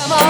come on.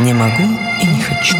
Не могу и не хочу.